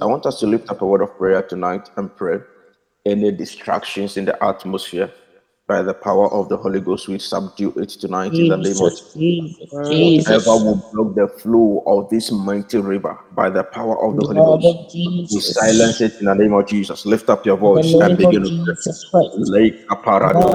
I want us to lift up a word of prayer tonight and pray. Any distractions in the atmosphere by the power of the Holy Ghost, we subdue it tonight in the name of Jesus. Whatever will block the flow of this mighty river by the power of the Holy Ghost, we silence it in the name of Jesus. Lift up your voice and begin to pray. Lake Paradise.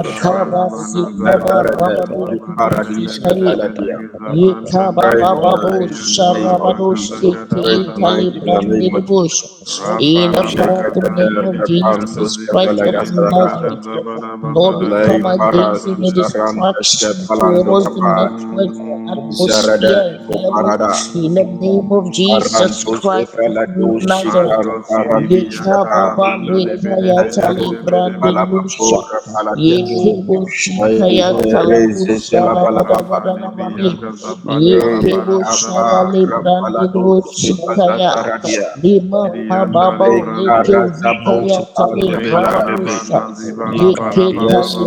In the name of Jesus Christ of Lord, come against any distraction towards the atmosphere in the name of Jesus Christ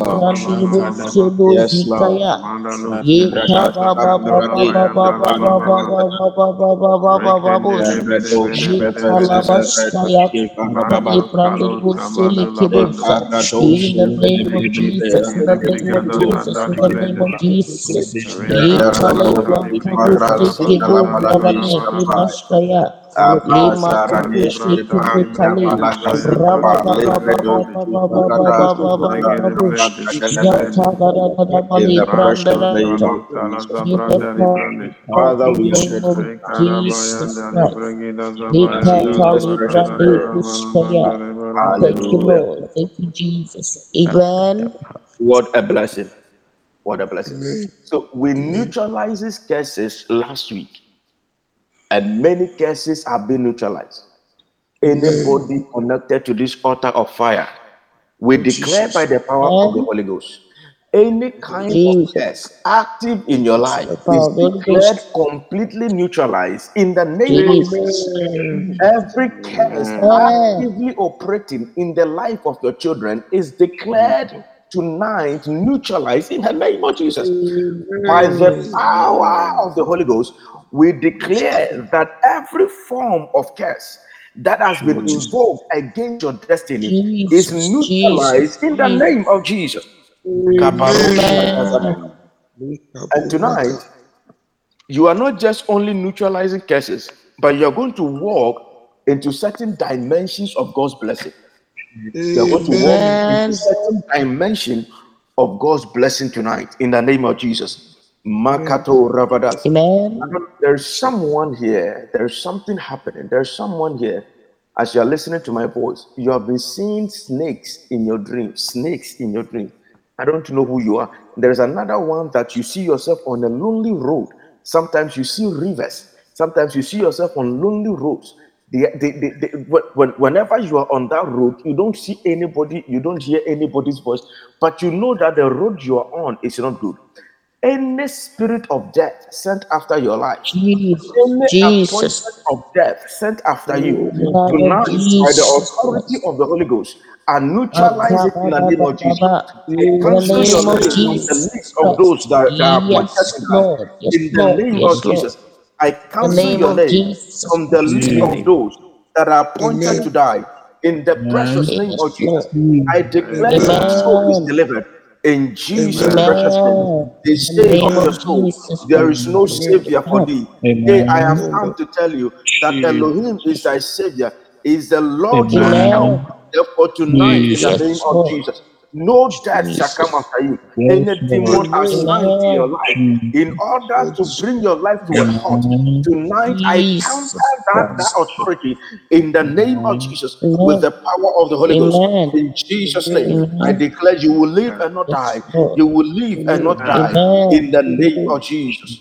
Lord. Yes, Jesus, Father, we Thank you, Lord. Thank you, Jesus. Amen. What a blessing. What a blessing. So we neutralized these curses last week and many cases have been neutralized. Anybody connected to this altar of fire, we declare by the power of the Holy Ghost. Any kind of curse active in your life is declared completely neutralized in the name of Jesus. Every curse actively operating in the life of your children is declared tonight neutralized in the name of Jesus. By the power of the Holy Ghost, we declare that every form of curse that has been invoked against your destiny Jesus, is neutralized Jesus, in the name of Jesus. And tonight, you are not just only neutralizing curses, but you're going to walk into certain dimensions of God's blessing. You're going to walk into certain dimension of God's blessing tonight in the name of Jesus. Makato Ravadas. Amen. There's someone here. There's something happening. There's someone here. As you're listening to my voice, you have been seeing snakes in your dream. Snakes in your dream. I don't know who you are. There's another one that you see yourself on a lonely road. Sometimes you see rivers. Sometimes you see yourself on lonely roads. They, they, they, when, whenever you are on that road, you don't see anybody, you don't hear anybody's voice, but you know that the road you are on is not good any spirit of death sent after your life, Jesus, any Jesus. of death sent after you, tonight by the authority of the Holy Ghost, and neutralize it in the name of Jesus. Cancel your name from the list of those that, that are appointed Lord, yes, in the name yes, of Jesus. I cancel your name from the list of those that are appointed to die. In the precious name of Jesus. I declare your soul is delivered in Jesus' precious name. They say of your soul, there is no savior for thee. Hey, I have come to tell you that Elohim is thy savior, is the Lord your help. Therefore, tonight, in the name of Jesus, no death shall come after you. Any demon assigned to your life in order to bring your life to a halt. Tonight, I counter that, that authority in the name of Jesus with the power of the Holy Ghost. In Jesus' name, I declare you will live and not die. You will live and not die. In the name of Jesus.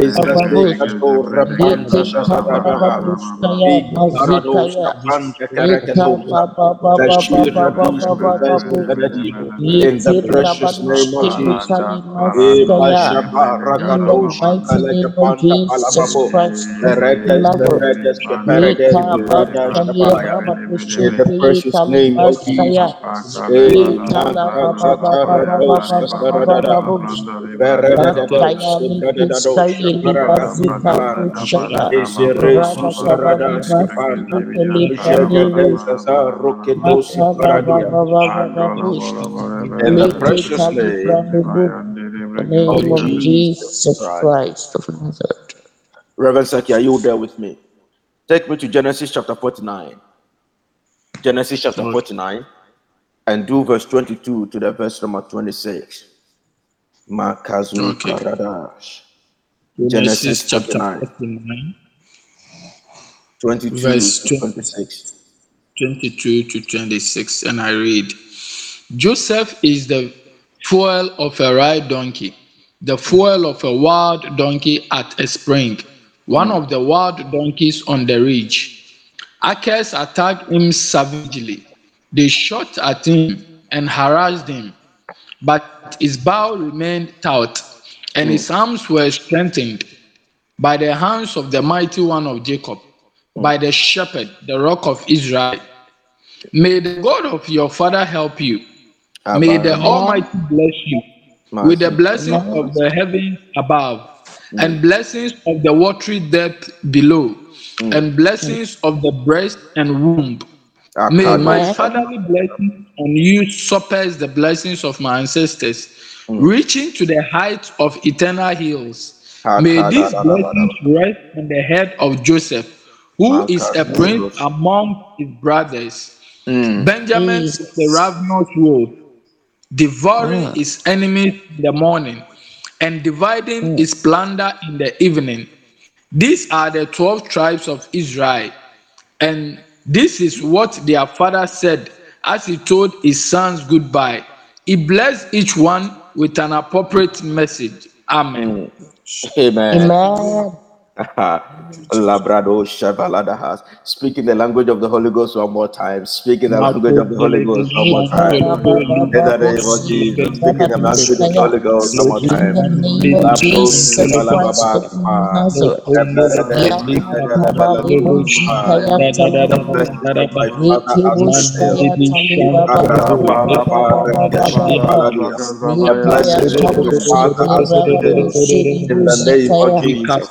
misaradia. the precious name of Jesus. In the precious name of In the precious name of Jesus Christ of Nazareth. Reverend Saki, are you there with me? Take me to Genesis chapter 49. Genesis chapter 49 and do verse 22 to the verse number 26. Makazu okay. Karadash. Genesis, chapter 49, 22 verse to 26. 22 to 26. And I read Joseph is the fuel of a right donkey, the fuel of a wild donkey at a spring, one of the wild donkeys on the ridge. Akers attacked him savagely. They shot at him and harassed him, but his bow remained taut, and his arms were strengthened by the hands of the mighty one of Jacob, by the shepherd, the rock of Israel. May the God of your father help you. May the Almighty bless you with the blessing of the heavens above and blessings of the watery depth below mm. and blessings of the breast and womb. May my fatherly blessings on you surpass the blessings of my ancestors, mm. reaching to the height of eternal hills. May these blessings rest on the head of Joseph, who is a prince among his brothers. Mm. Benjamin is the ravenous wolf, devouring mm. his enemies in the morning and dividing mm. his plunder in the evening. These are the 12 tribes of Israel. And this is what their father said as he told his sons goodbye. He blessed each one with an appropriate message. Amen. Amen. Amen. Labrado Shabaladaha. Speaking the language of the Holy Ghost one more time. Speaking the language of the Holy Ghost one more time. In the name of Jesus. Speaking the language of the Holy Ghost one more time. In the name of Jesus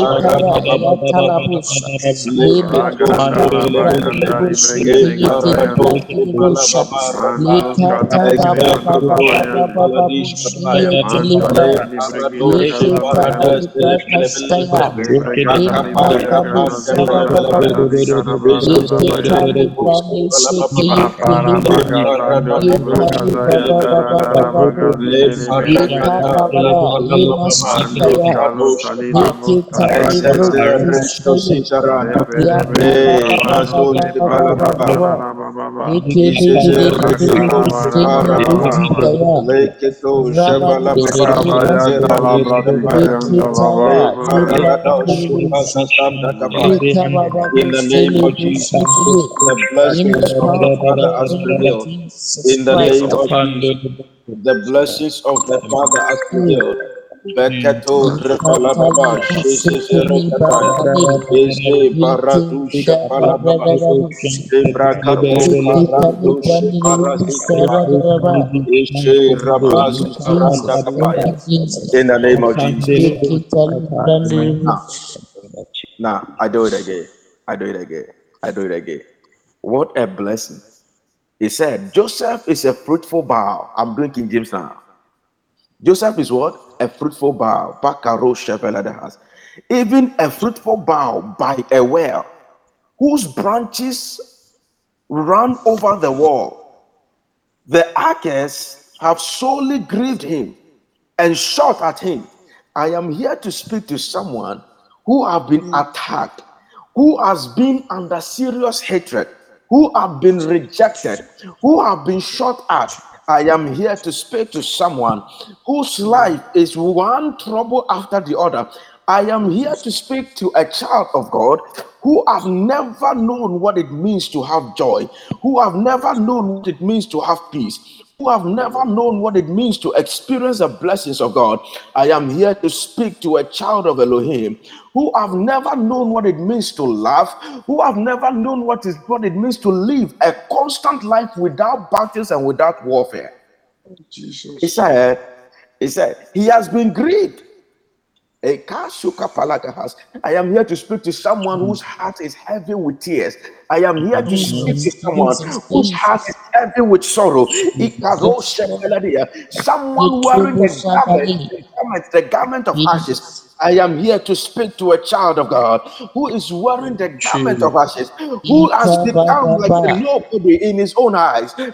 well. In the name of Jesus, the blessings of the Father as revealed. In the name of Jesus, the blessings of the Father as revealed. In the name of Jesus. Now, now, I do it again. I do it again. I do it again. What a blessing. He said, Joseph is a fruitful bough. I'm doing King James now. Joseph is what? A fruitful bough. Even a fruitful bough by a well, whose branches run over the wall. The archers have sorely grieved him and shot at him. I am here to speak to someone who have been mm. attacked, who has been under serious hatred, who have been rejected, who have been shot at. I am here to speak to someone whose life is one trouble after the other. I am here to speak to a child of God who have never known what it means to have joy, who have never known what it means to have peace, who have never known what it means to experience the blessings of God, I am here to speak to a child of Elohim who have never known what it means to love, who have never known what is what it means to live a constant life without battles and without warfare. Oh, Jesus. He said, he said, he has been grieved I am here to speak to someone whose heart is heavy with tears. I am here to speak to someone whose heart is heavy with sorrow. Someone wearing the garment, the garment of ashes. I am here to speak to a child of God who is wearing the garment of ashes, who has become like a nobody in his own eyes. I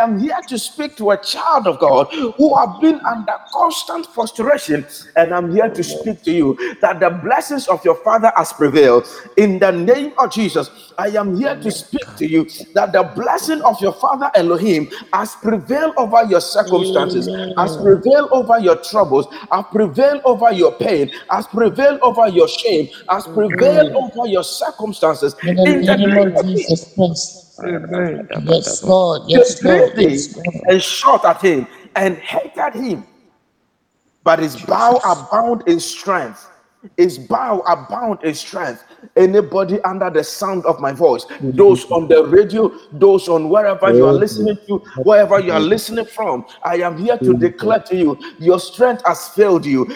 am here to speak to a child of God who have been under constant frustration, and I'm here to speak to you that the blessings of your father has prevailed. In the name of Jesus, I am here to speak to you that the blessing of your father Elohim has prevailed over your circumstances, has prevailed over your your troubles, has prevailed over your pain, has prevailed over your shame, has prevailed over your circumstances. In the, in the name of Jesus Christ. Yes, Lord. Yes, Lord. Yes, Lord. And shot at him and hated him. But his bow abound in strength. His bow abound in strength anybody under the sound of my voice, those on the radio, those on wherever you are listening to, wherever you are listening from, I am here to declare to you your strength has failed you.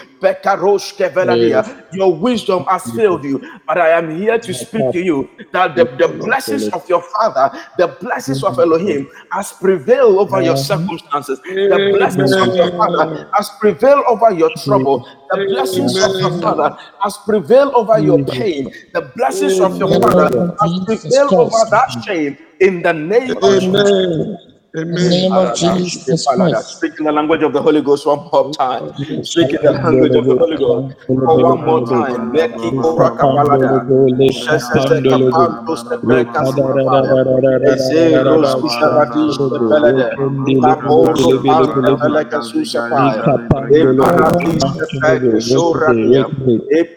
Your wisdom has failed you, but I am here to speak to you that the, the blessings of your father, the blessings of Elohim, has prevailed over your circumstances. The blessings of your father has prevailed over your trouble. The blessings of your father has prevailed over your pain. The blessings of your father has prevailed over that shame in the name of Jesus. Amen. In the name of Jesus Christ. Speak in the language of the Holy Ghost one more time. Speak in the language of the Holy Ghost for one more time. Beki ora kapalada. Shesese kapando sepeka sipapaya. Eze roski saradish tepelede. Lapo ropante peleka susapaya. Paradis tepeke soradia.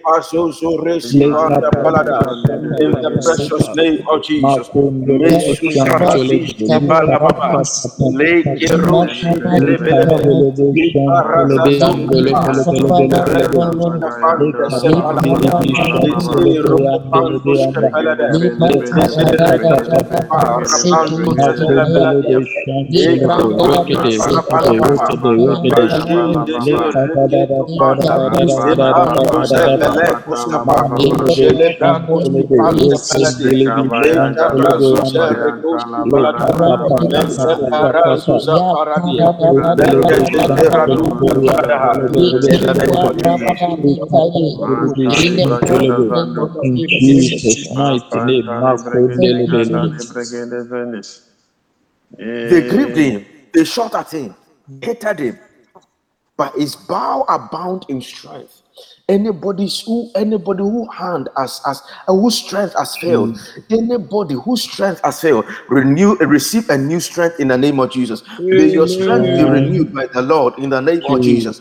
Paso zoresi panda palada. In the precious name of Jesus. Jesus saradish They gripped him, they shot at him, hated him, but his bow abound in strength anybody who anybody who hand as as uh, whose strength has failed. Mm. anybody whose strength has failed renew receive a new strength in the name of jesus. May your strength be renewed by the lord in the name of jesus.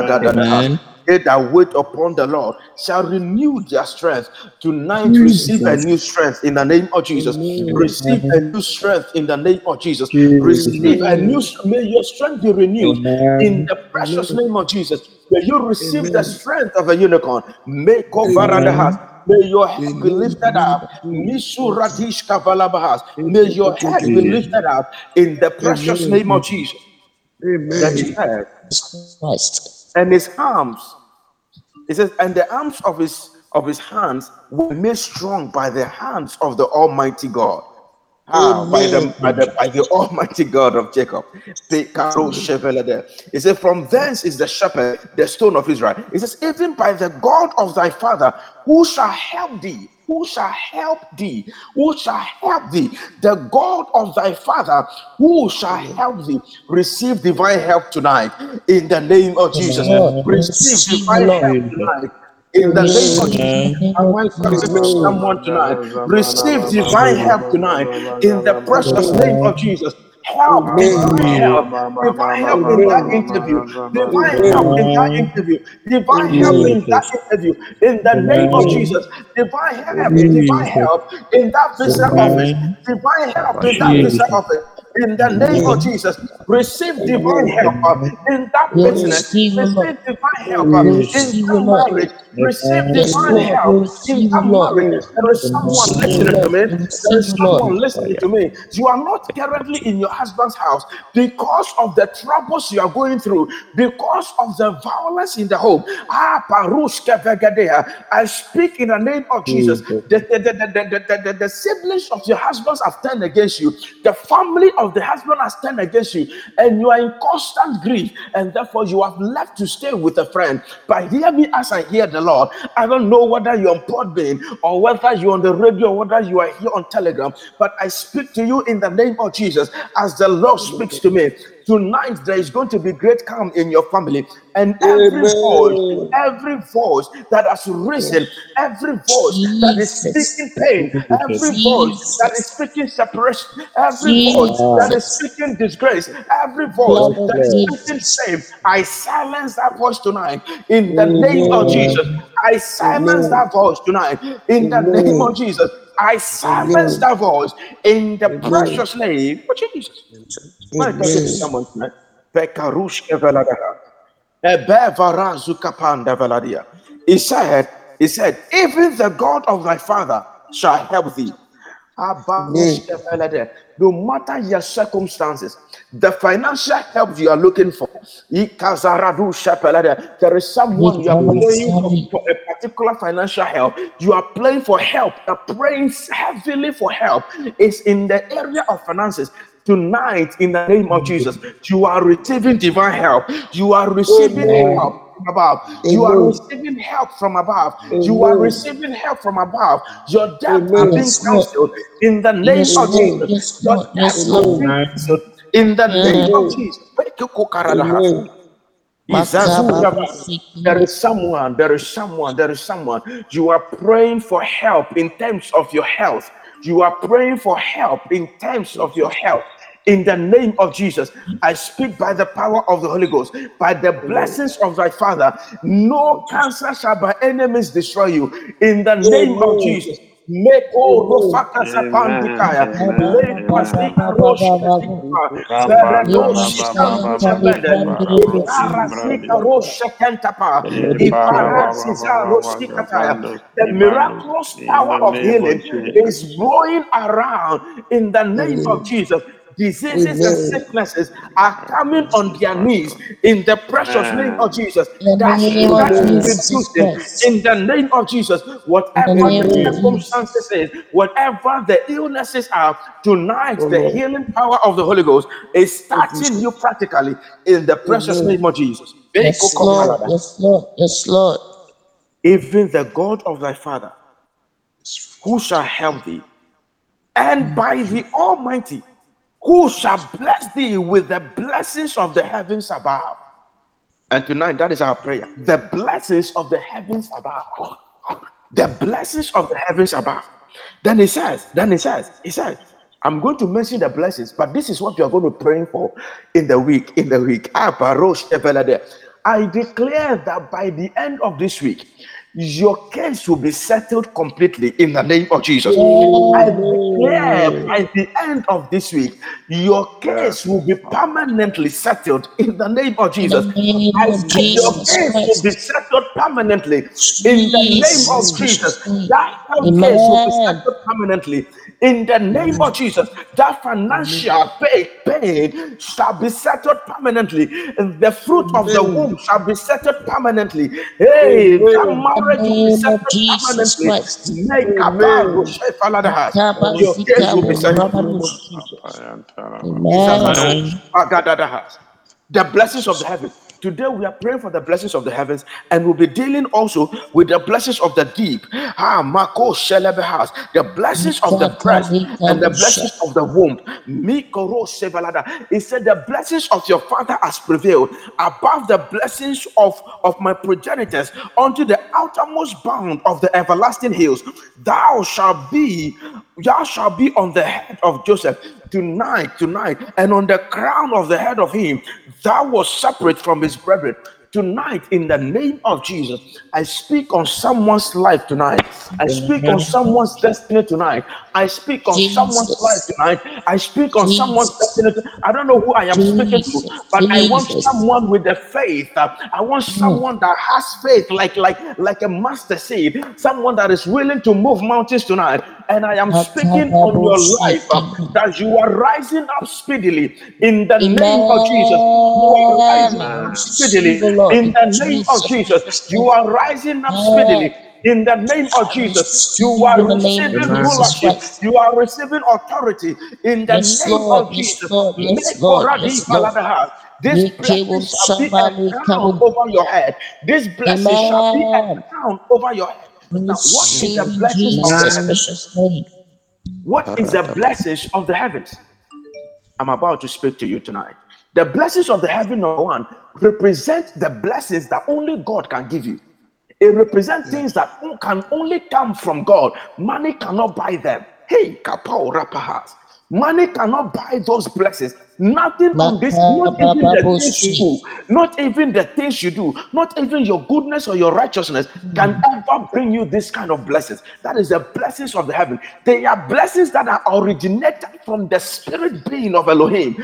Amen. They that wait upon the Lord shall renew their strength. Tonight, receive a new strength in the name of Jesus. Receive a new strength in the name of Jesus. Receive a new. May your strength be renewed in the precious name of Jesus. May you receive the strength of a unicorn. May cover the house. May your head be lifted up. May your head be lifted up in the precious name of Jesus. Amen. And his arms, it says, and the arms of his of his hands were made strong by the hands of the Almighty God. Ah, by the, by the by the Almighty God of Jacob. He said, From thence is the shepherd, the stone of Israel. He says, Even by the God of thy father, who shall help thee? Who shall help thee? Who shall help thee? The God of thy father, who shall help thee? Receive divine help tonight in the name of Jesus. Receive divine help tonight in the name of Jesus. I want to someone tonight. Receive divine help tonight in the precious name of Jesus. Help, divine help, divine help in that interview, divine help in that interview, divine help in that interview, in the name of Jesus, divine help, divine help in that visa office, divine help in that visa office in the name of Jesus. Receive divine help in that business. Receive divine help in that marriage. Receive divine help in that marriage. There is someone listening to me. There is someone listening to me. You are not currently in your husband's house because of the troubles you are going through, because of the violence in the home. Ah, I speak in the name of Jesus. The, the, the, the, the siblings of your husbands have turned against you. The family of the husband has turned against you and you are in constant grief and therefore you have left to stay with a friend. But hear me as I hear the Lord. I don't know whether you're on Podbean or whether you're on the radio or whether you are here on Telegram, but I speak to you in the name of Jesus as the Lord speaks to me. Tonight there is going to be great calm in your family, and every voice, every voice that has risen, every voice Jesus. that is speaking pain, every Jesus. voice that is speaking separation, every Jesus. voice that is speaking disgrace, every voice that is speaking shame. I silence that voice tonight in the name of Jesus. I silence that voice tonight in the name of Jesus. I silence that voice in the precious name of Jesus. My God, someone tonight. He said, He said, even the God of thy father shall help thee. No matter your circumstances, the financial help you are looking for, there is someone you are praying for a particular financial help. You are praying for help, you are praying heavily for help. It's in the area of finances tonight in the name of Jesus. You are receiving divine help. You are receiving help from above. You are receiving help from above. You are receiving help from above. Your debt has been cancelled in the name of Jesus. Your debt has been cancelled in the name of Jesus. There is someone, there is someone, there is someone. You are praying for help in terms of your health. You are praying for help in terms of your health in the name of Jesus. I speak by the power of the Holy Ghost, by the blessings of thy Father. No cancer shall by enemies destroy you. In the name of Jesus. Meko rofaka sapandikaya. Lepasika roshka Beredoshi Arasika rosha kentapa. Iparasiza roshikataya. The miraculous power of healing is blowing around in the name of Jesus diseases Amen. and sicknesses are coming on their knees in the precious name of Jesus. That is in the name of Jesus. Whatever the, the circumstances is, whatever the illnesses are, tonight oh, the healing power of the Holy Ghost is starting you practically in the precious Amen. name of Jesus. Yes, Lord. Yes, Lord. Yes, Lord. Even the God of thy father, who shall help thee, and by the Almighty who shall bless thee with the blessings of the heavens above. And tonight, that is our prayer. The blessings of the heavens above. The blessings of the heavens above. Then he says, then he says, he says, I'm going to mention the blessings, but this is what you are going to pray for in the week. In the week. Ah, I declare that by the end of this week, your case will be settled completely in the name of Jesus. I declare by the end of this week, your case will be permanently settled in the name of Jesus. I say your case will be settled permanently in the name of Jesus. That case will be settled permanently in the name of Jesus. That financial pain shall be settled permanently. And the fruit of the womb shall be settled permanently. Hey, authority to name set of Jesus permanently. Christ. Make a bar, Roshai Faladaha. Your case will be settled. Amen. Agadadaha. The blessings of the heavens. Today we are praying for the blessings of the heavens, and we'll be dealing also with the blessings of the deep. Ah, Mako Shelebehas, the blessings of the breast and the blessings of the womb. Mikoro Sevalada. He said, The blessings of your father has prevailed above the blessings of, of my progenitors unto the outermost bound of the everlasting hills. Thou shalt be, thou shalt be on the head of Joseph tonight, tonight, and on the crown of the head of him that was separate from his brethren. Tonight, in the name of Jesus, I speak on someone's life tonight. I speak on someone's destiny tonight. I speak on Jesus. someone's life tonight. I speak on Jesus. someone's destiny. I don't know who I am speaking to, Jesus. but I want someone with the faith. I want someone that has faith, like like like a master seed. Someone that is willing to move mountains tonight. And I am speaking on your life uh, that you are rising up speedily in the name of Jesus. You are rising up speedily in the name of Jesus. You are rising up speedily. In the name of Jesus, you are In the name of receiving rulership. You are receiving authority in the Yes, name Lord. of Jesus. Yes, Lord. Yes, Lord. This blessing shall be a crown over your head. This blessing shall be a crown over your head. Now, what is the in blessings of the heavens? What is the blessings of the heavens? I'm about to speak to you tonight. The blessings of the heaven, number one, represent the blessings that only God can give you. It represents things that can only come from God. Money cannot buy them. Hey, kapao rapahas. Money cannot buy those blessings. Nothing on this, not even the things you do, not even the things you do, not even your goodness or your righteousness can ever bring you this kind of blessings. That is the blessings of the heaven. They are blessings that are originated from the spirit being of Elohim.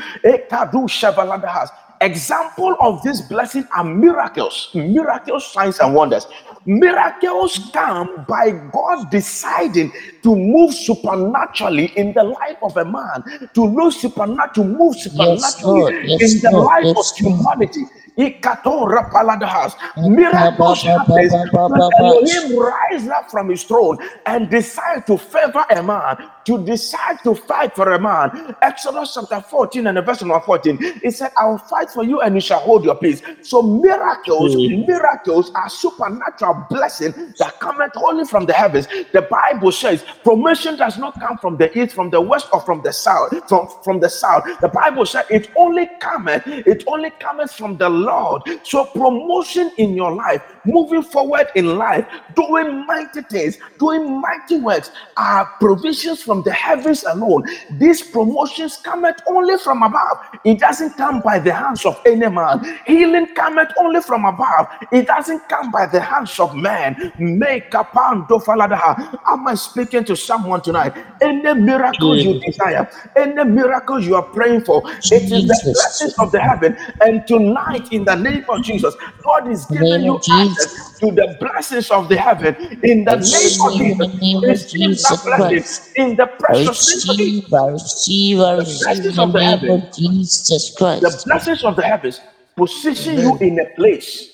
Example of this blessing are miracles, miracles, signs, and wonders. Miracles come by God deciding to move supernaturally in the life of a man, to move supernatural, to move supernaturally Lord. Yes, in the Lord. life Yes, of humanity. Ikatora paladahas. Miracles happens when Elohim rise up from his throne and decide to favor a man, to decide to fight for a man. Exodus chapter 14 and verse number 14. It said, I will fight for you and you shall hold your peace. So miracles, miracles are supernatural blessing that cometh only from the heavens. The Bible says promotion does not come from the east, from the west, or from the south. From, from the south. The Bible says it only cometh, it only cometh from the Lord. So promotion in your life, moving forward in life, doing mighty things, doing mighty works are provisions from the heavens alone. These promotions cometh only from above. It doesn't come by the hands of any man. Healing cometh only from above. It doesn't come by the hands of man. Make a pound of faladaha. Am I speaking to someone tonight? Any miracle you desire, any miracle you are praying for, it is the Jesus. blessings of the heaven. And tonight, in the name of Jesus, God is giving you Jesus. access to the blessings of the heaven. In the name of the Jesus, name of receive that Jesus blessing Christ. in the precious name of Jesus. receive, I receive, I receive in blessings the of the heaven. of Jesus The blessings of the heavens position you in a place,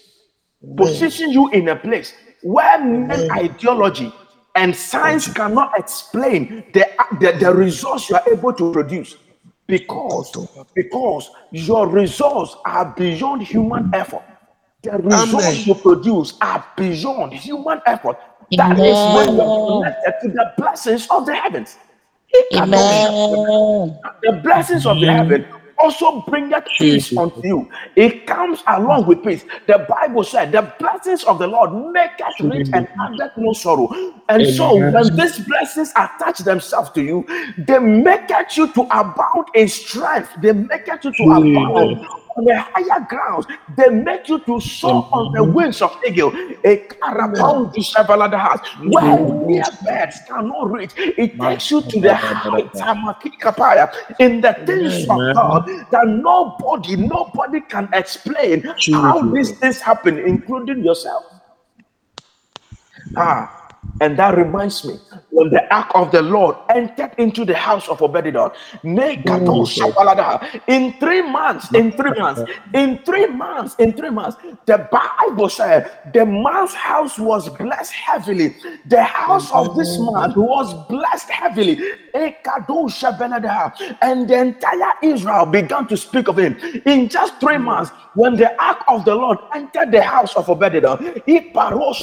position you in a place where men ideology and science cannot explain the, the, the results you are able to produce because because your results are beyond human effort. The results Amen. you produce are beyond human effort. That is when you're connected to the blessings of the heavens. Amen. The blessings of the heaven also bringeth peace unto you. It comes along with peace. The Bible said, The blessings of the Lord maketh rich and addeth no sorrow. And so, when these blessings attach themselves to you, they make you to abound in strength. They make you to abound on the higher grounds. They make you to soar on the wings of eagle. A carapound to Shavaladahat, where near birds cannot reach. It takes you to the Hamakikapaya, in the things of God that nobody, nobody can explain how these things happen, including yourself. Ah, and that reminds me, when the ark of the Lord entered into the house of Obed-edom. Mm. Mm. In three months, in three months, in three months, in three months, the Bible said the man's house was blessed heavily. The house of this mm. man was blessed heavily. And the entire Israel began to speak of him. In just three months, when the ark of the Lord entered the house of Obed-edom, the Bible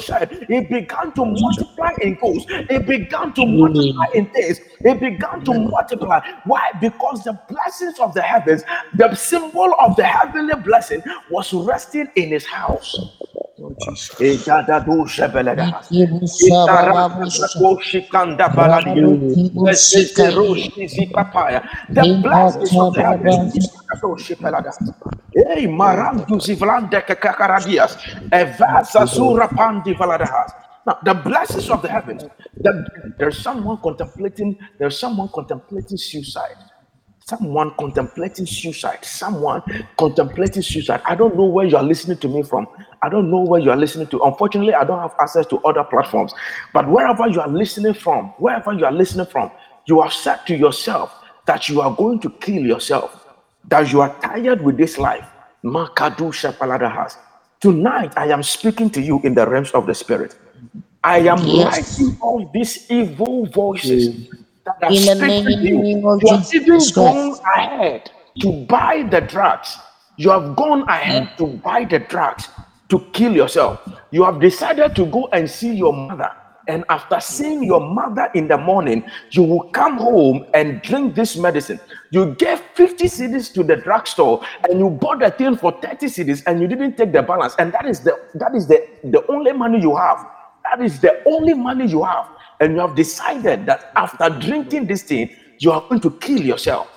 said he began to multiply in coast. It began to multiply in days. It began to multiply. Why? Because the blessings of the heavens, the symbol of the heavenly blessing, was resting in his house. The blessings of the heavens. Marandu Zivlande Kakaradias, Evasa Sura Pandi Valadahas. Now, the blessings of the heavens, the, there's someone contemplating, there's someone contemplating suicide. Someone contemplating suicide. Someone contemplating suicide. I don't know where you are listening to me from. I don't know where you are listening to. Unfortunately, I don't have access to other platforms. But wherever you are listening from, wherever you are listening from, you have said to yourself that you are going to kill yourself, that you are tired with this life. Makadu shapalada has tonight, I am speaking to you in the realms of the spirit. I am yes. writing all these evil voices that are in speaking to you. You have even gone ahead to buy the drugs. You have gone ahead mm. to buy the drugs to kill yourself. You have decided to go and see your mother. And after seeing your mother in the morning, you will come home and drink this medicine. You gave 50 cedis to the drugstore and you bought the thing for 30 cedis and you didn't take the balance. And that is the that is the, the only money you have that is the only money you have. And you have decided that after drinking this thing, you are going to kill yourself.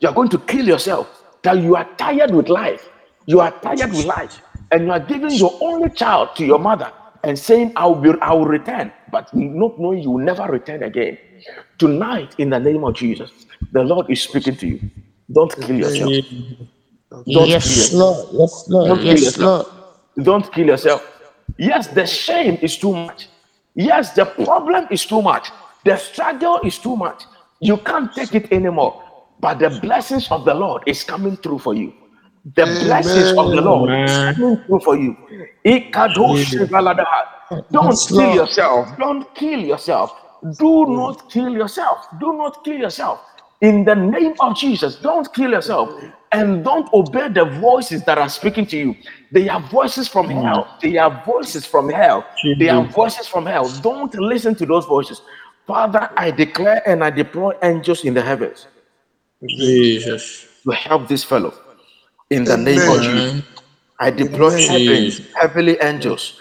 You are going to kill yourself. That you are tired with life. You are tired with life. And you are giving your only child to your mother and saying, I will, be, I will return, but not knowing you will never return again. Tonight, in the name of Jesus, the Lord is speaking to you. Don't kill yourself. Don't yes, kill yourself. Lord. Yes, Lord. Don't yes, kill Lord. Don't kill yourself. Yes, the shame is too much. Yes, the problem is too much. The struggle is too much. You can't take it anymore. But the blessings of the Lord is coming through for you. The Amen. blessings of the Lord coming through for you. Don't kill yourself. Don't kill yourself. Do not kill yourself. Do not kill yourself. In the name of Jesus, don't kill yourself and don't obey the voices that are speaking to you. They are voices from mm. hell. They are voices from hell. They are voices from hell. Don't listen to those voices. Father, I declare and I deploy angels in the heavens. Jesus. To help this fellow. In the name of Jesus. I deploy heavens, heavenly angels.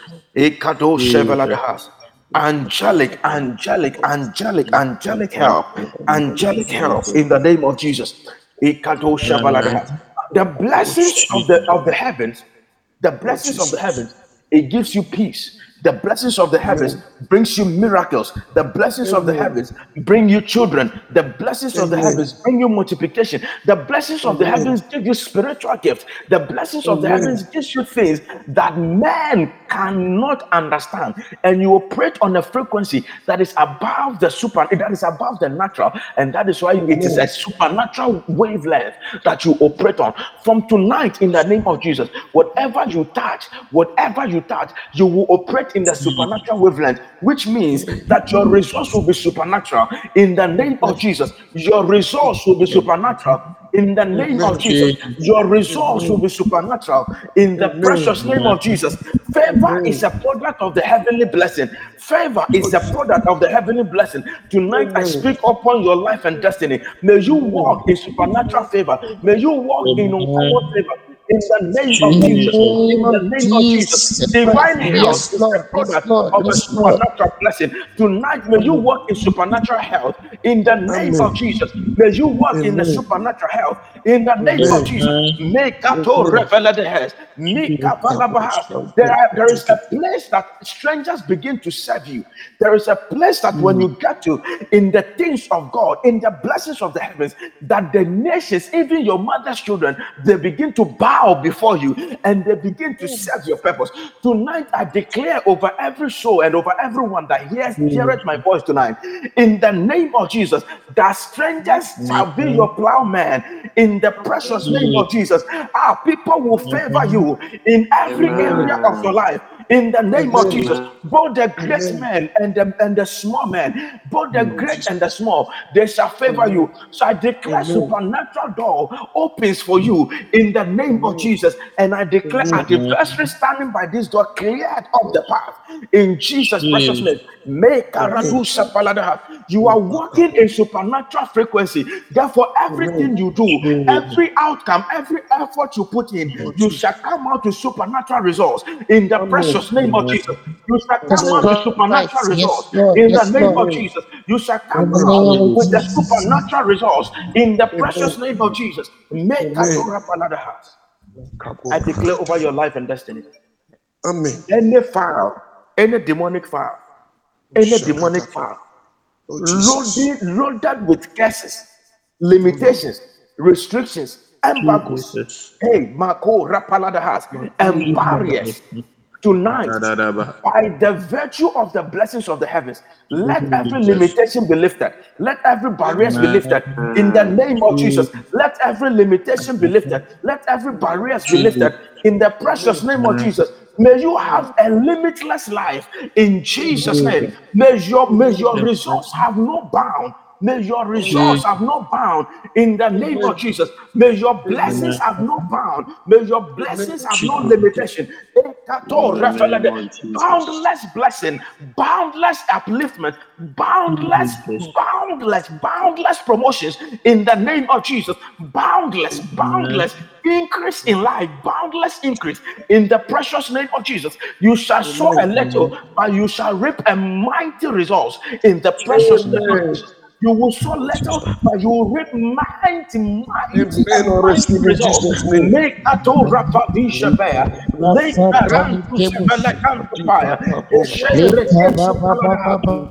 Angelic, angelic, angelic, angelic help. Angelic help in the name of Jesus. The blessings of the of the heavens, the blessings of the heavens, it gives you peace. The blessings of the heavens brings you miracles. The blessings of the heavens bring you children. The blessings of the heavens bring you multiplication. The blessings of the heavens give you spiritual gifts. The blessings of the heavens gives you things that man cannot understand. And you operate on a frequency that is above the super, that is above the natural. And that is why it is a supernatural wavelength that you operate on. From tonight, in the name of Jesus, whatever you touch, whatever you touch, you will operate in the supernatural wavelength, which means that your results will be supernatural. In the name of Jesus, your results will be supernatural in the name of Jesus. Your results will be supernatural in the precious name of Jesus. Favor is a product of the heavenly blessing. Favor is a product of the heavenly blessing. Tonight, I speak upon your life and destiny. May you walk in supernatural favor. May you walk in uncommon favor in the name of Jesus. In the name of Jesus. Divine health is the product of a supernatural blessing. Tonight, may you walk in supernatural health in the name of Jesus. May you walk in the supernatural health in the name of Jesus. Make up to reveal the head. There, are, there is a place that strangers begin to serve you. There is a place that when you get to in the things of God, in the blessings of the heavens, that the nations, even your mother's children, they begin to bow bow before you and they begin to serve your purpose. Tonight, I declare over every soul and over everyone that hears, mm. heareth my voice tonight, in the name of Jesus, that strangers shall be mm-hmm. your plowman. In the precious name of mm-hmm. Jesus, our people will mm-hmm. favor you in every area of your life in the name of Jesus. Both the great men and the, and the small men, both the great and the small, they shall favor you. So I declare supernatural door opens for you in the name of Jesus. And I declare, I declare standing by this door cleared up the path in Jesus' precious name. Make you are walking in supernatural frequency. Therefore, everything you do, every outcome, every effort you put in, you shall come out to supernatural results. In the precious name of Jesus. You shall come out to supernatural results. In the name of Jesus. You shall come out with the supernatural results. In the precious name of Jesus. Make I declare over your life and destiny. Amen. Any file, any demonic fire, any demonic fire, loaded, loaded with curses, limitations, restrictions, embargoes. Hey, Marco Rapaladahas, and barriers. Tonight, by the virtue of the blessings of the heavens, let every limitation be lifted. Let every barriers be lifted. In the name of Jesus, let every limitation be lifted. Let every barriers be lifted. In the precious name of Jesus, May you have a limitless life in Jesus' name. May your, may your results have no bound. May your results have no bound in the name of Jesus. May your blessings have no bound. May your blessings have no limitation. Boundless blessing, boundless upliftment, boundless, boundless, boundless promotions in the name of Jesus. Boundless, boundless increase in life, boundless increase in the precious name of Jesus. You shall sow a little, but you shall reap a mighty results in the precious name of Jesus. You will sow little, but you will reap mighty, mighty, mighty results. Make a door rapadisha bear. Make to fire.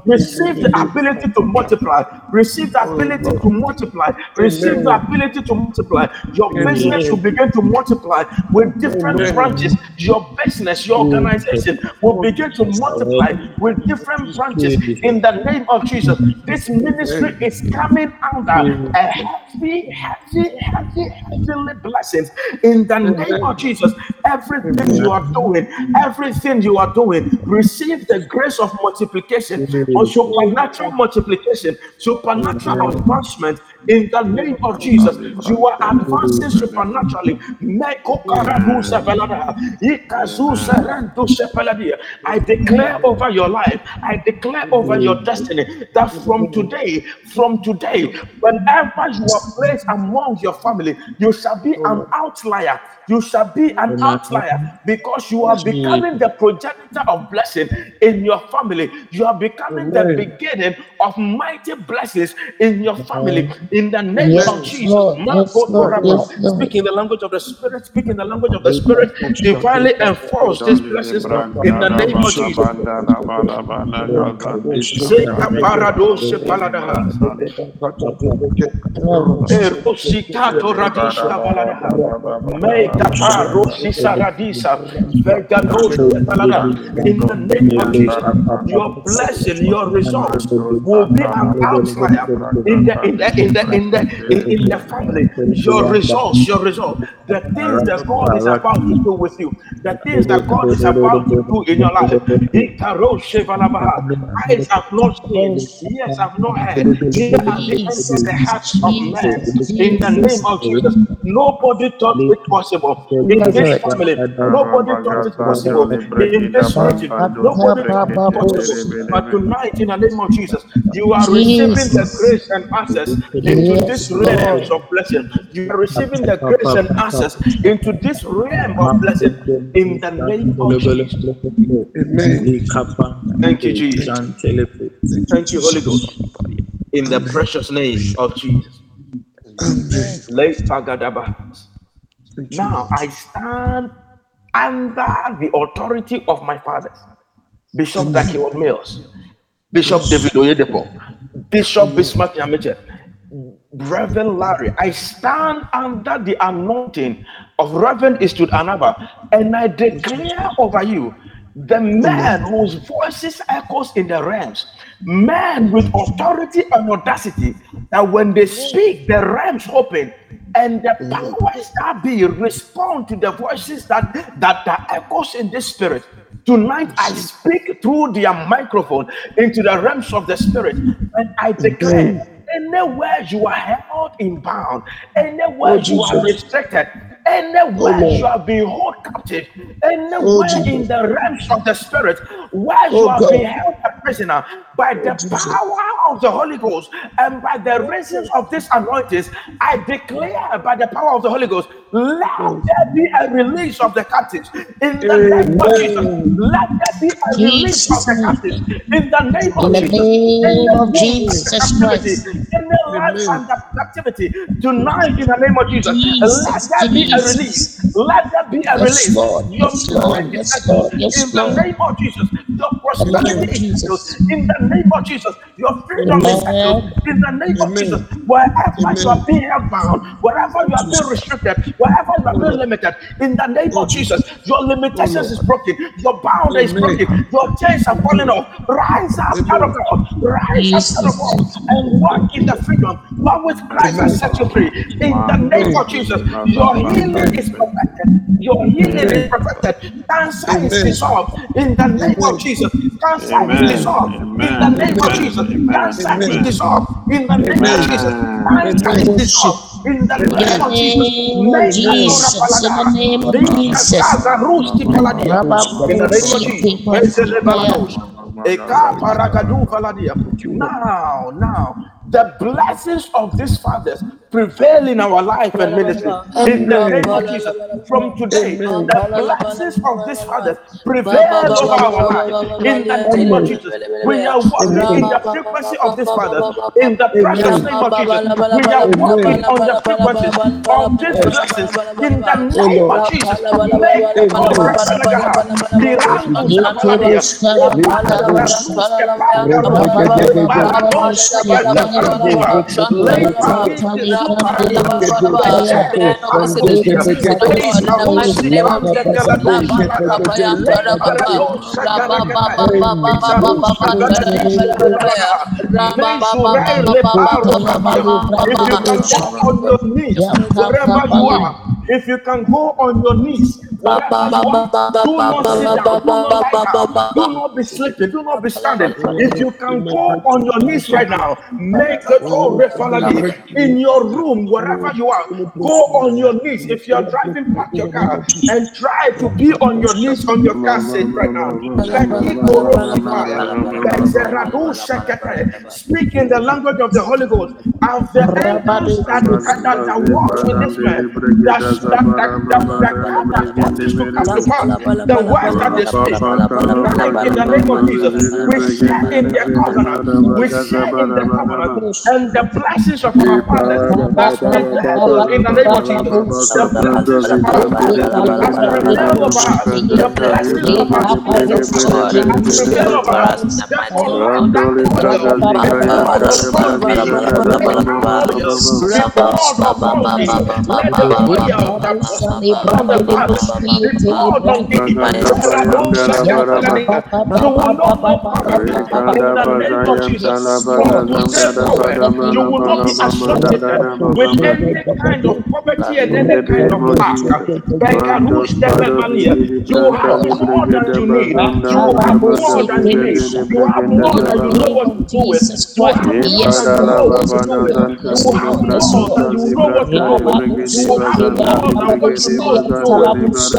Receive the ability to multiply. Receive the ability to multiply. Receive the ability to multiply. Your business will begin to multiply with different branches. Your business, your organization will begin to multiply with different branches in the name of Jesus. This ministry is coming under. A heavy, heavy, heavy, heavy blessings. In the name of Jesus. Everything you are doing, everything you are doing, receive the grace of multiplication or supernatural multiplication, supernatural advancement in the name of Jesus. You are advancing supernaturally. I declare over your life, I declare over your destiny that from today, from today, whenever you are placed among your family, you shall be an outlier you shall be an outlier because you are becoming the projector of blessing in your family. You are becoming the beginning of mighty blessings in your family. In the name yes, of Jesus, Lord, yes, Lord, yes, speak in the language of the Spirit, speak in the language of the Spirit, divinely enforce these blessings in the name of Jesus. In the name of Jesus, your blessing, your results will be an outlier in the in the in the in the in, in the family. Your results, your results, the things that God is about to do with you, the things that God is about to do in your life. Eyes have not seen, ears have not heard, neither have entered the hearts of men. In the name of Jesus, nobody thought it possible possible in this family. Nobody thought it possible in this region. Nobody thought it possible. But tonight, in the name of Jesus, you are receiving the grace and access into this realm of blessing. You are receiving the grace and access into this realm of blessing in the name of Jesus. Thank you, Jesus. Thank you, Holy Ghost. In the precious name of Jesus. Late Now I stand under the authority of my fathers, Bishop Dag Heward-Mills, Bishop David Oyedepo, Bishop Bismarck Yamiche, Reverend Larry. I stand under the anointing of Reverend Eastwood Anaba, and I declare over you the man whose voices echoes in the realms, men with authority and audacity, that when they speak, the realms open and the powers that be respond to the voices that that, that echoes in this spirit. Tonight I speak through their microphone into the realms of the spirit, and I declare anywhere you are held in bound, anywhere oh, you are restricted, Anywhere oh, you have been held captive, anywhere oh, in the realms of the spirit, where you oh, have been held a prisoner by the power of the Holy Ghost and by the reasons of this anointing, I declare by the power of the Holy Ghost, let there be a release of the captives in the name of Jesus. Let there be a release of the captives in the name of Jesus. In the name of Jesus Christ. In the life captivity tonight, in the name of Jesus, let there be a release. Let there be a release. Yes, Lord. Yes, Lord. Yes, Lord. Yes, in the name of Jesus, your prosperity is in the name of Jesus, your freedom is settled. In the name of Jesus, wherever you are being bound, wherever you are being restricted, wherever you are being limited, in the name of Jesus, your limitations is broken, your bound is broken, your chains are falling off. Rise up, child of God, rise up, child of God, and walk in the freedom. What with Christ has set you free. In the name of Jesus, your healing is perfected. Your healing is perfected. Cancer is dissolved. In the name of Jesus, cancer is dissolved. In the name of Jesus, cancer is dissolved. In the name of Jesus, cancer is dissolved in the name. In the name of Jesus. In the name of Jesus. Now, now, the blessings of these fathers prevail in our life and ministry. In the name of Jesus. From today, the blessings of these fathers prevail over our life. In the name of Jesus. We are walking in the frequency of these fathers. In the precious name of Jesus. We are walking on the frequency of these blessings. In the name of Jesus. Make the wherever you are if you can go on your knees, do not sit down, do not lie down, do not be sleeping, do not be standing. If you can go on your knees right now, make it all regularly in your room, wherever you are. Go on your knees. If you are driving back your car and try to be on your knees on your car seat right now. Speak in the language of the Holy Ghost. And the angels that, that, that walk with this man, the words that they speak in the name of Jesus. We share in their covenant. We share in their covenant. And the blessings of our Father that's prevailed oh, in the name of Jesus. The blessings of our Father that's prevailed over us. The blessings of our Father that's prevailed over us. Let the you will not be with any kind of any kind of. You you have more than you need. You have more than you. You have you know what. You have you know what. You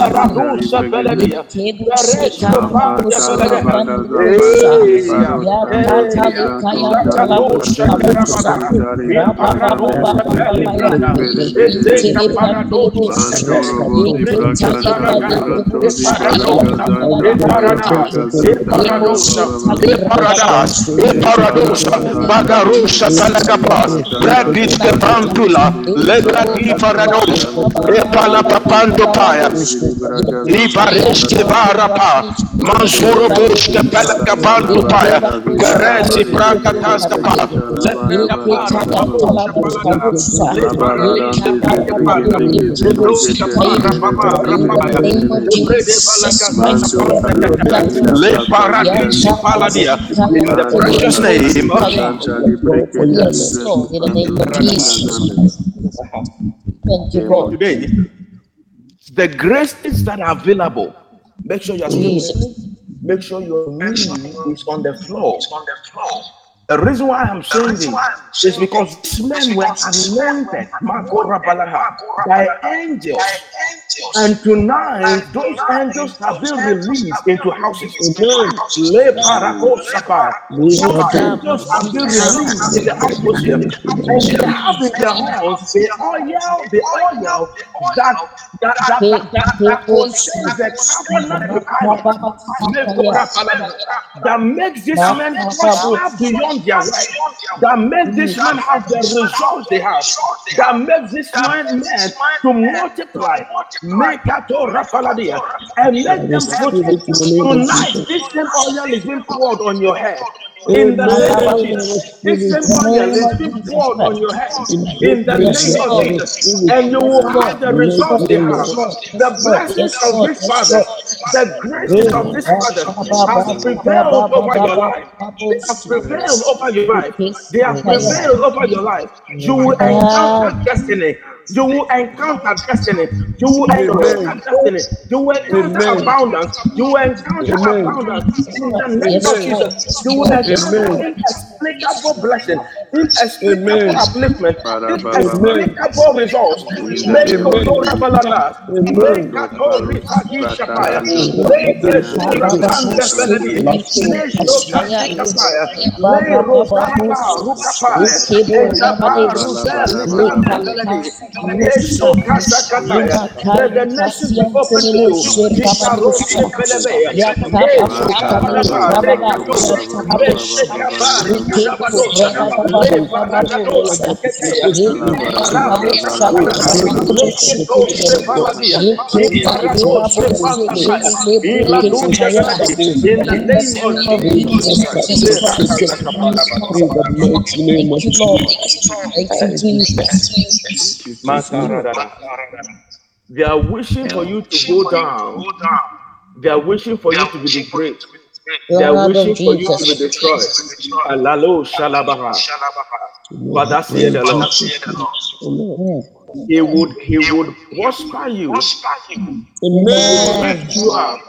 Bagarusha Talagapa, Radis de Pantula, Lega di Farados, Epala papando paya. Libareske barapa, Mansuro Bushke Pelaka Bandupaya, Garesi Branca Taskapa, Le Paradisi Paladia, in the precious name Yes, Lord, in the name of Jesus. Thank you, God. today. The graces that are available, make sure you're make sure your knee is on the floor. The reason why I'm saying this is because these men were anointed Makora by angels. And tonight, those angels have been released into houses. Le Parako Sapa. Those angels have been released in the atmosphere. And they have in their hands the oil, the oil that that that that, that, that contains the covenant that makes this man prosper beyond their right, that makes this man have the results they have, that makes this man man to multiply, make a Torah Faladia, and let them put Tonight, this same oil is being poured on your head. In the name of Jesus, this same oil is being poured on your head. In the name of Jesus, and you will have the results they have. The blessings of this Father, the grace of this Father has prevailed over your life. They have prevailed over your life. They have prevailed over your life. You will encounter destiny. You will encounter destiny. You will encounter destiny. You will encounter abundance. You will encounter abundance. In the name of Jesus, you will encounter inexplicable blessing, inexplicable upliftment, inexplicable results. Make your Torah balala. Make your Torah shapaya. Make your Torah kandefenedi. Make your Torah shapaya. Lay rosaba rukapaya. Ejaba rubel kandefenedi. Esho kasakataya. Let the nations be open to you. Ikarosi pelebea. Esho kabalaba. Lekato. Eshekaba. Rikabadosa. Leparagadosa. Keteya. Leketo sepaladia. Iparagose palataya. Iladusha kaladi. In the name of Jesus. Thank you, Lord. Thank you, Jesus. Masaradada. They are wishing for you to go down. They are wishing for you to be degraded. They are wishing for you to be destroyed. Alalo shalabaha. But that's the Lord. He would he would prosper you, Amen. lift you up,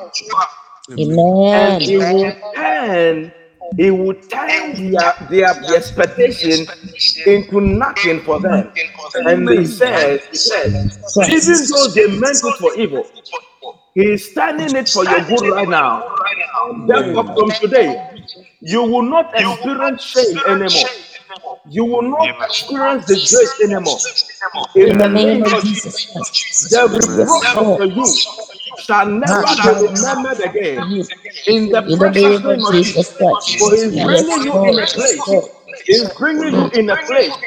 and he would turn he would turn their, their, their expectation into nothing for them. And he said, he said, even though they meant it for evil, he is turning it for your good right now. Therefore, from today, you will not experience shame anymore. You will not experience disgrace anymore. In In the the name name of of Jesus Christ. the reproach of the youth shall never be remembered again. In the In the precious name name of of Jesus, Jesus Christ. for he's Yes, bringing you in a place. Lord. He's bringing you in a place.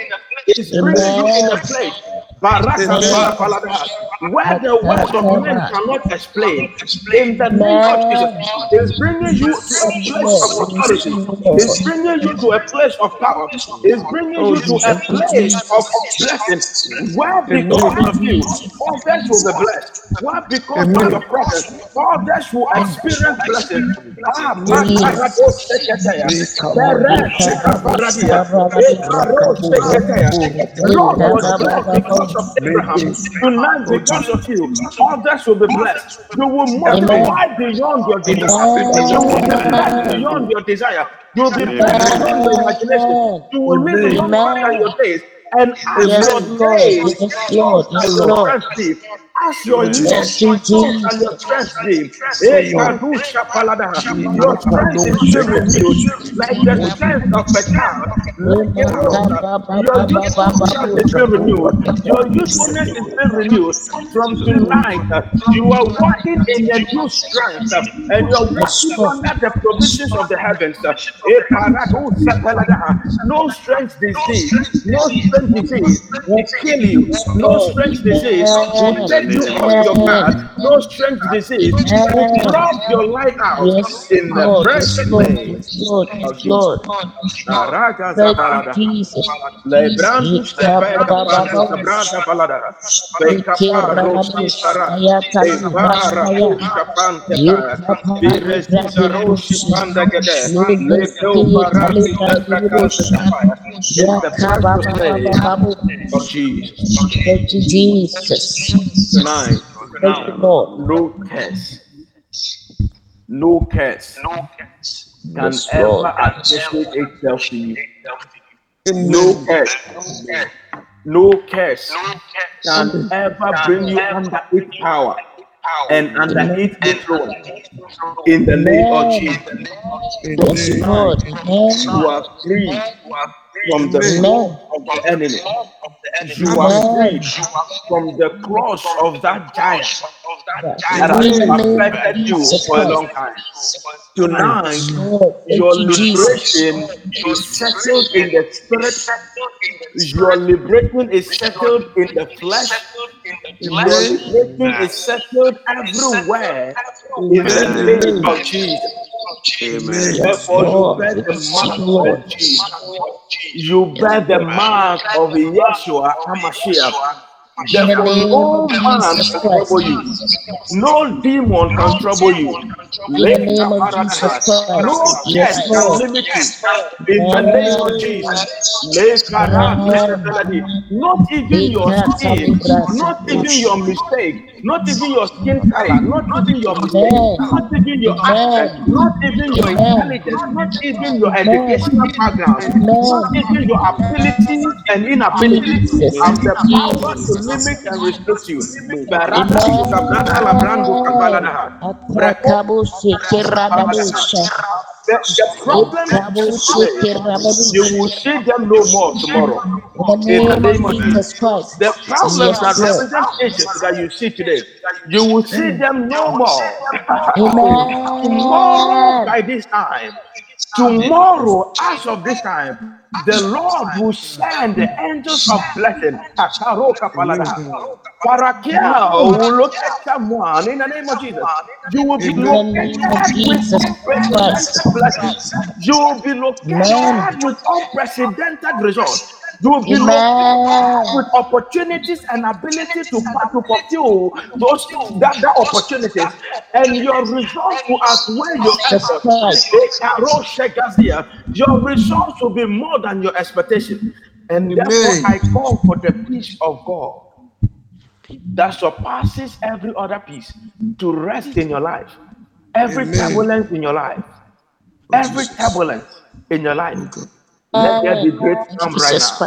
He's bringing you in a place. Baraka Tora Falada, where the words of men cannot explain. In the name of Jesus, He's bringing you to a place of authority. He's bringing you to a place of power. He's bringing you to a place of blessing. Where because of you, others will be blessed. Why? Because of your presence, others will experience blessing. Ah, Makarabo Seketaya. Tere Sekaparadia. Ekaro Lord was blessed because of Abraham. Tonight, because of you, others will be blessed. You will multiply beyond your desire. You will be blessed beyond your desire. You will be blessed beyond your imagination. You will live longer your days. And as Yes, your Lord. days, Yes, Lord. so Yes, shall your Lord. strength be. As your Yes, so your strength. Eh, Palada. Your strength is renewed like the strength of a child. Like a rosa. Your youthfulness is renewed. Your youthfulness is renewed. From tonight, uh, you are walking in a new strength, uh, and you're walking under the provisions of the heavens. uh. Eh. No strength disease, no strange disease will kill you. No strength disease will take you off your no strange disease will drop your light out Yes, in the Lord. Yes, precious Lord. name Lord. of Jesus. Lord. Jesus. Lebrandu stepeka panda Ikababa. sabrada balada. Bekapa rosi sara. Evara kusha pante pa. Birezisa roshi panda gede. Lekeo parati tebraka sapaya. In the precious name of Jesus. Thank you, Jesus. Tonight, Thank you, Lord. no curse, no curse can Yes, ever Lord. associate itself to you. No curse, no curse can ever bring you under its power and under its influence. In the name of Jesus, Yes, Lord. Amen. you are free from the Amen. of the enemy. You are Amen. free from the claws of that giant that has name affected you Jesus for a long time. Tonight, your thank liberation is settled in the spirit. Your liberation is settled in the flesh. Your liberation is settled everywhere in the name of Jesus. Amen. Therefore, you bear the mark Lord. of Jesus. You bear the mark of Yeshua HaMashiach. In the name no man can trouble you. No demon can trouble you. In the name of Jesus No curse can limit you. In the name of Jesus. Not even your skin, not even your mistake, not even your skin color, not even your mistake, not even your accent, not even your intelligence, not even your educational background, not even your ability and inability. Have the power to. Limit and restrict you. Amen. Barada sukabrada labrando kabaladaha. Atrakabushi kiradabusha. The, the problem is you will see them no more tomorrow. In the name of Jesus. Christ. The problems that Yes, Lord. represent Egypt that you see today, you will see them no more. tomorrow by this time, tomorrow as of this time, the Lord will send the angels of blessing. Paladaha. Parakia oh, will locate someone in the name of Jesus. You will be located with Jesus Christ. unprecedented blessings. You will be located with unprecedented results. You will be located with opportunities and ability to, to fulfill those that, that opportunities, and your results will outweigh your Jesus effort. Christ. Your results will be more than your expectation, and therefore I call for the peace of God that surpasses every other peace to rest in your life. Every turbulence in your life, every turbulence in your life, let oh, there be great In calm right now.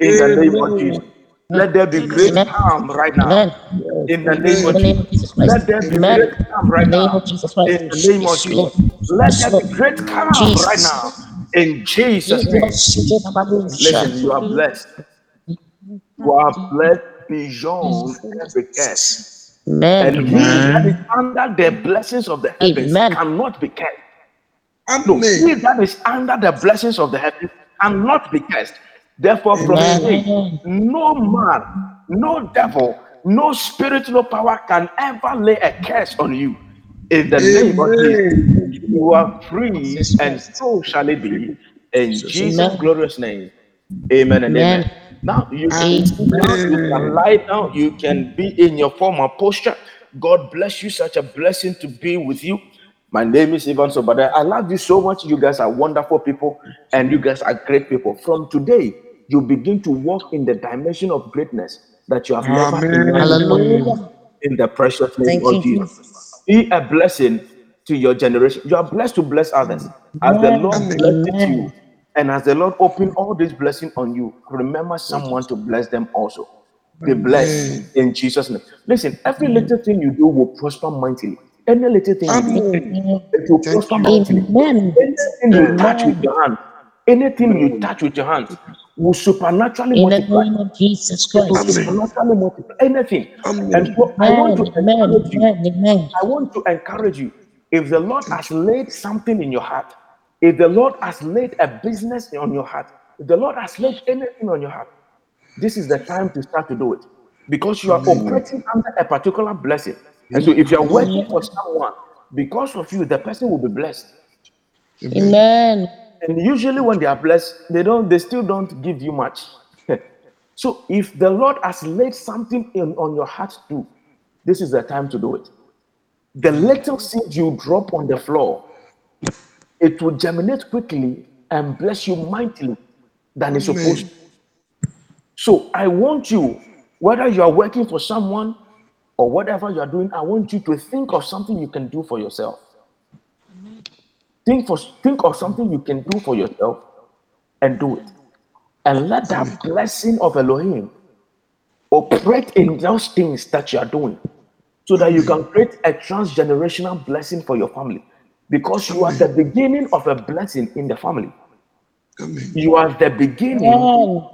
In the name of Jesus. Let there be great Amen. calm right now. In the name of Jesus. of Jesus Christ. Let there be great calm right now. of Jesus Christ. In the name of Jesus. Let there be great calm right now. In Jesus' name. Listen, you are blessed. You are blessed beyond every curse. And Amen. he that is under the blessings of the heavens cannot be cursed. No, he that is under the blessings of the heavens not be cursed. Therefore, from today, Amen. no man, no devil, no spiritual power can ever lay a curse on you. In the name of Jesus, you are free, and so shall it be. In Jesus' Amen. glorious name, amen and amen. Amen. Now you can Amen. you can lie down, you can be in your former posture. God bless you, such a blessing to be with you. My name is Ivan Sobada. I love you so much. You guys are wonderful people and you guys are great people. From today, you begin to walk in the dimension of greatness that you have never imagined Hallelujah. in the precious name Thank of Jesus. Jesus. Be a blessing to your generation. You are blessed to bless others. As the Lord Amen. blesses you, and as the Lord open all this blessing on you, remember someone to bless them also. Be blessed in Jesus' name. Listen, every little thing you do will prosper mightily. Any little thing you do, Amen. it will prosper mightily. Amen. Anything you touch with your hand, anything you touch with your hands will supernaturally In the name of Jesus It will Christ. supernaturally multiply. Anything. And so I want to Amen. encourage you. Amen. Amen. I want to encourage you. If the Lord has laid something in your heart, if the Lord has laid a business on your heart, if the Lord has laid anything on your heart, this is the time to start to do it. because you are operating under a particular blessing. And so if you are working for someone, because of you, the person will be blessed. Amen. And usually when they are blessed, they don't they still don't give you much. so if the Lord has laid something in on your heart too, this is the time to do it. The little seed you drop on the floor, it will germinate quickly and bless you mightily than it's supposed to. So I want you, whether you are working for someone or whatever you are doing, I want you to think of something you can do for yourself. Think for think of something you can do for yourself and do it. And let that blessing of Elohim operate in those things that you are doing so that you can create a transgenerational blessing for your family because you are the beginning of a blessing in the family. You are the beginning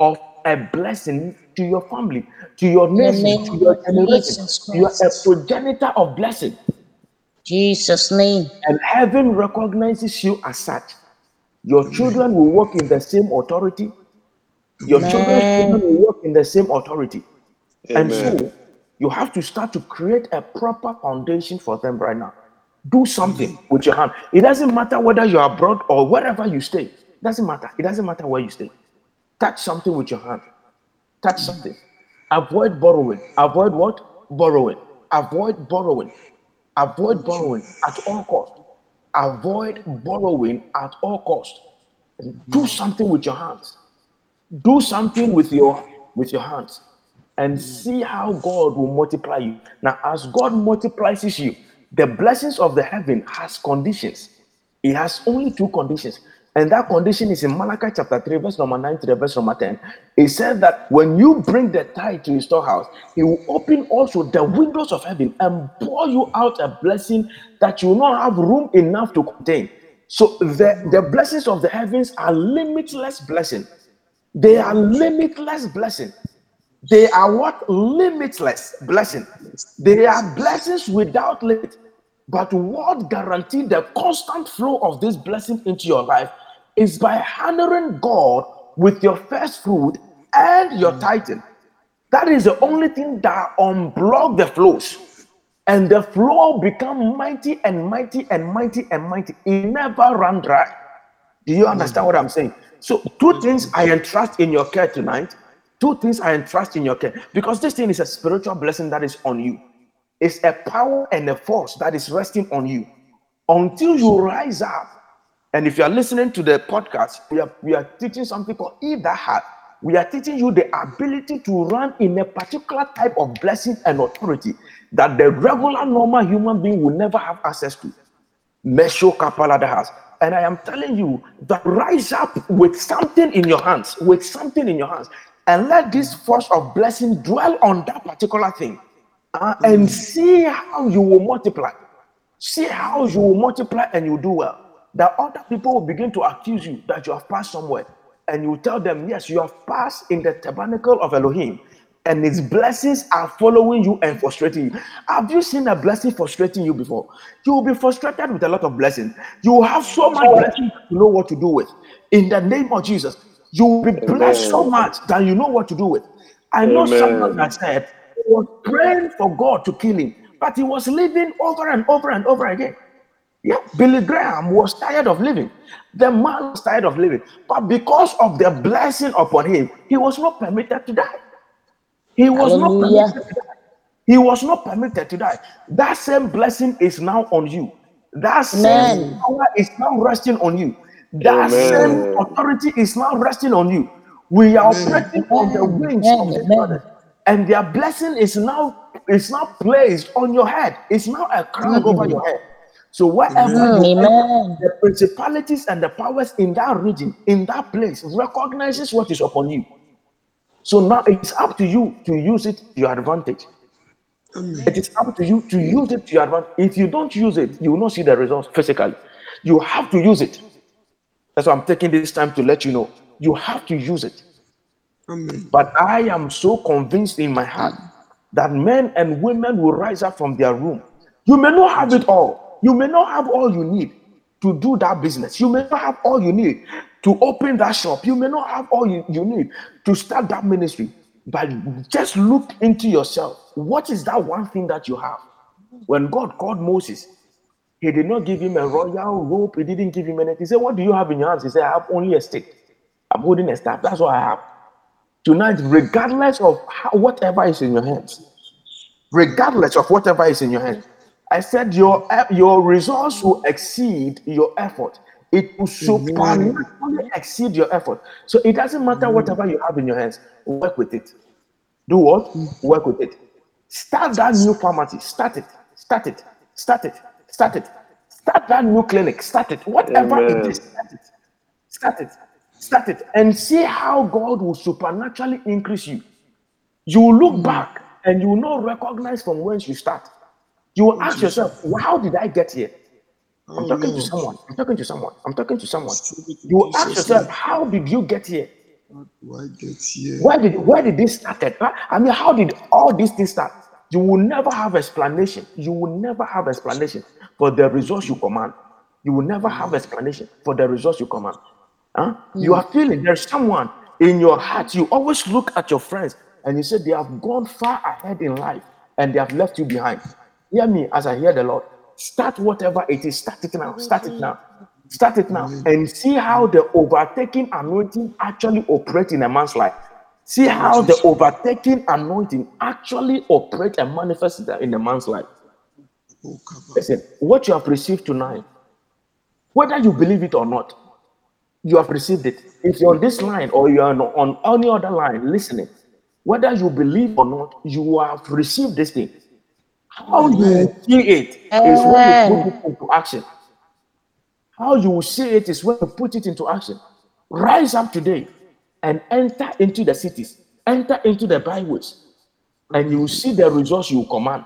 of a blessing to your family, to your nation, to your generation. Jesus You are a progenitor of blessing, Jesus' name. and heaven recognizes you as such. Your children will walk in the same authority. Your children's Amen. children will walk in the same authority. And so you have to start to create a proper foundation for them right now. Do something with your hand. It doesn't matter whether you're abroad or wherever you stay. It Doesn't matter. It doesn't matter where you stay. Touch something with your hand. Touch something. Avoid borrowing. Avoid what? Borrowing. Avoid borrowing. Avoid borrowing at all cost. Avoid borrowing at all cost. Do hmm. something with your hands. Do something with your with your hands and hmm. see how God will multiply you. Now, as God multiplies you, the blessings of the heaven has conditions. It has only two conditions. And that condition is in Malachi chapter 3, verse number 9 to the verse number 10. It says that when you bring the tithe to his storehouse, he will open also the windows of heaven and pour you out a blessing that you will not have room enough to contain. So the, the blessings of the heavens are limitless blessing. They are limitless blessing. They are what? Limitless blessing. They are blessings without limit. But what guarantees the constant flow of this blessing into your life is by honoring God with your first fruit and your mm. tithing. That is the only thing that unblock the flows. And the flow become mighty and mighty and mighty and mighty. It never run dry. Do you mm. understand what I'm saying? So, two mm. things I entrust in your care tonight. Two things I entrust in your care because this thing is a spiritual blessing that is on you. It's a power and a force that is resting on you until you rise up. And if you are listening to the podcast, we are, we are teaching something called Eat That Heart. We are teaching you the ability to run in a particular type of blessing and authority that the regular normal human being will never have access to. Mesho Kapalada has. And I am telling you that rise up with something in your hands, with something in your hands, and let this force of blessing dwell on that particular thing. uh, and see how you will multiply. See how you will multiply and you do well. That other people will begin to accuse you that you have passed somewhere. And you tell them, yes, you have passed in the tabernacle of Elohim. And his blessings are following you and frustrating you. Have you seen a blessing frustrating you before? You will be frustrated with a lot of blessings. You will have so much blessing to know what to do with. In the name of Jesus, you will be blessed so much that you know what to do with. I know Amen. someone that said he was praying for God to kill him, but he was living over and over and over again. Yeah, Billy Graham was tired of living. The man was tired of living, but because of the blessing upon him, he was not permitted to die. He was Hallelujah. not permitted to die. He was not permitted to die. That same blessing is now on you. That same Amen. power is now resting on you. That Amen. same authority is now resting on you. We are operating on the wings of Amen. this Amen. brother, and their blessing is now is now placed on your head. It's now a crown mm-hmm. over your head. So whatever Mm, you enter, Amen. the principalities and the powers in that region, in that place, recognizes what is upon you. So now it's up to you to use it to your advantage. It is up to you to use it to your advantage. If you don't use it, you will not see the results physically. You have to use it. That's why I'm taking this time to let you know. You have to use it. Amen. But I am so convinced in my heart that men and women will rise up from their room. You may not have it all. You may not have all you need to do that business. You may not have all you need to open that shop. You may not have all you, you need to start that ministry. But just look into yourself. What is that one thing that you have? When God called Moses, he did not give him a royal robe. He didn't give him anything. He said, What do you have in your hands? He said, I have only a stick. I'm holding a staff. That's what I have. Tonight, regardless of how, whatever is in your hands, regardless of whatever is in your hands, I said your your results will exceed your effort. It will supernaturally exceed your effort. So it doesn't matter whatever you have in your hands. Work with it. Do what? Work with it. Start that new pharmacy. Start it. Start it. Start it. Start it. Start that new clinic. Start it. Whatever Amen. it is. Start it. Start it. Start it. And see how God will supernaturally increase you. You will look mm. back and you will not recognize from whence you start. You will ask yourself, how did I get here? I'm talking to someone. I'm talking to someone. I'm talking to someone. You will ask yourself, how did you get here? Why get here? Where did where did this started? I mean, how did all these things start? You will never have explanation. You will never have explanation for the results you command. You will never have explanation for the results you command. Huh? Mm. You are feeling there's someone in your heart. You always look at your friends and you say they have gone far ahead in life and they have left you behind. Hear me as I hear the Lord. Start whatever it is. Start it now. Start it now. Start it now. And see how the overtaking anointing actually operates in a man's life. See how the overtaking anointing actually operates and manifests in a man's life. Listen, what you have received tonight, whether you believe it or not, you have received it. If you're on this line or you're on any other line listening, whether you believe or not, you have received this thing. How you see it is when you put it into action. How you will see it is when you put it into action. Rise up today and enter into the cities, enter into the byways, and you will see the results you command.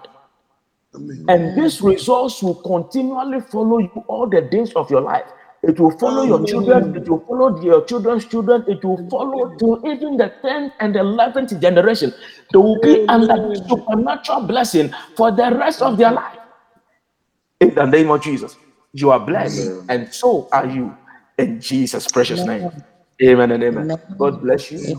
And these results will continually follow you all the days of your life. It will follow your children. It will follow your children's children. It will follow to even the 10th and 11th generation. They will be under supernatural blessing for the rest of their life. In the name of Jesus, you are blessed, and so are you. In Jesus' precious name. Amen and amen. God bless you.